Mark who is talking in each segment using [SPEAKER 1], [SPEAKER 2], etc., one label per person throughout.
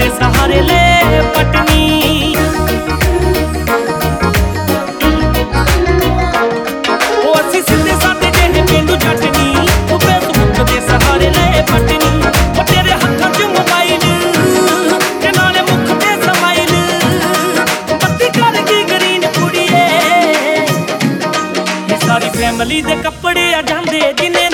[SPEAKER 1] ਦੇ ਸਹਾਰੇ ਲੈ ਪਟਨੀ। ਉਹ ਅਸੀਂ ਸਿੱਧੇ ਸਾਦੇ ਜਿਹੇ ਪਿੰਡੂ ਜੱਟਨੀ ਉਹ ਫੇਸਬੁੱਕ ਦੇ ਸਹਾਰੇ ਲੈ ਪਟਨੀ। ਉਹ ਤੇਰੇ ਹੱਥਾਂ 'ਚ ਮੋਬਾਈਲ, ਤੇ ਨਾਲੇ ਮੁੱਖ ਤੇ ਸਮਾਈਲ। ਬੱਤੀ ਕਰ ਗਈ ਗਰੀਨ ਕੁੜੀਏ। ਇਹ ਸਾਰੀ ਫੈਮਿਲੀ ਦੇ ਕੱਪੜੇ ਆ ਜਾਂਦੇ, ਜਿਨੇ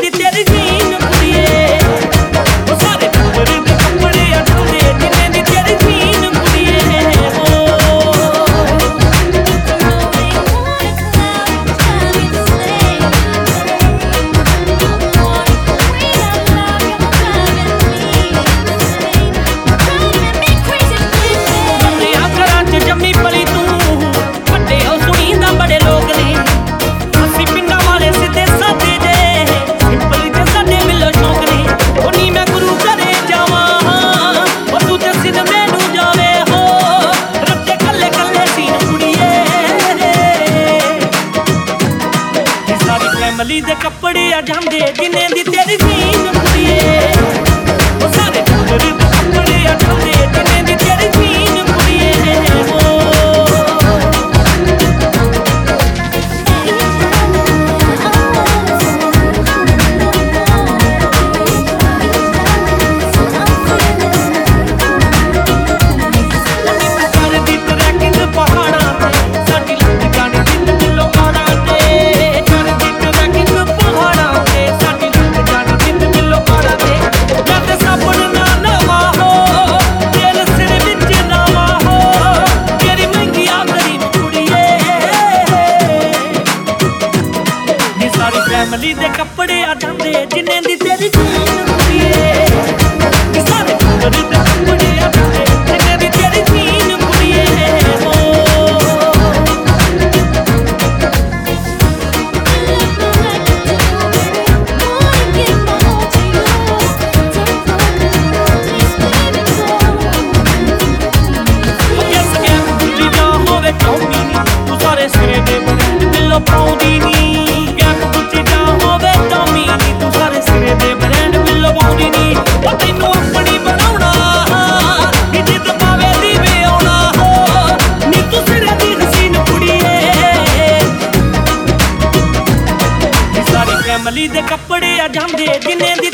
[SPEAKER 1] ਜਾਂਦੇ ਜਿੰਨੇ ਦੀ ਤੇਰੀ ਸਾਰੀ ਫੈਮਿਲੀ ਦੇ ਕੱਪੜੇ ਆ ਜਾਂਦੇ ਜਿੰਨੇ ਦੀ ਤੇਰੀ ਜੀਨ ਹੁੰਦੀ ਏ। ਸਾਰੇ ਕੁੱਕਰ ਦੇ ਕੱਪੜੇ ਦੇ ਕੱਪੜੇ ਆ ਜਾਂਦੇ ਜਿੰਨੇ ਦੀ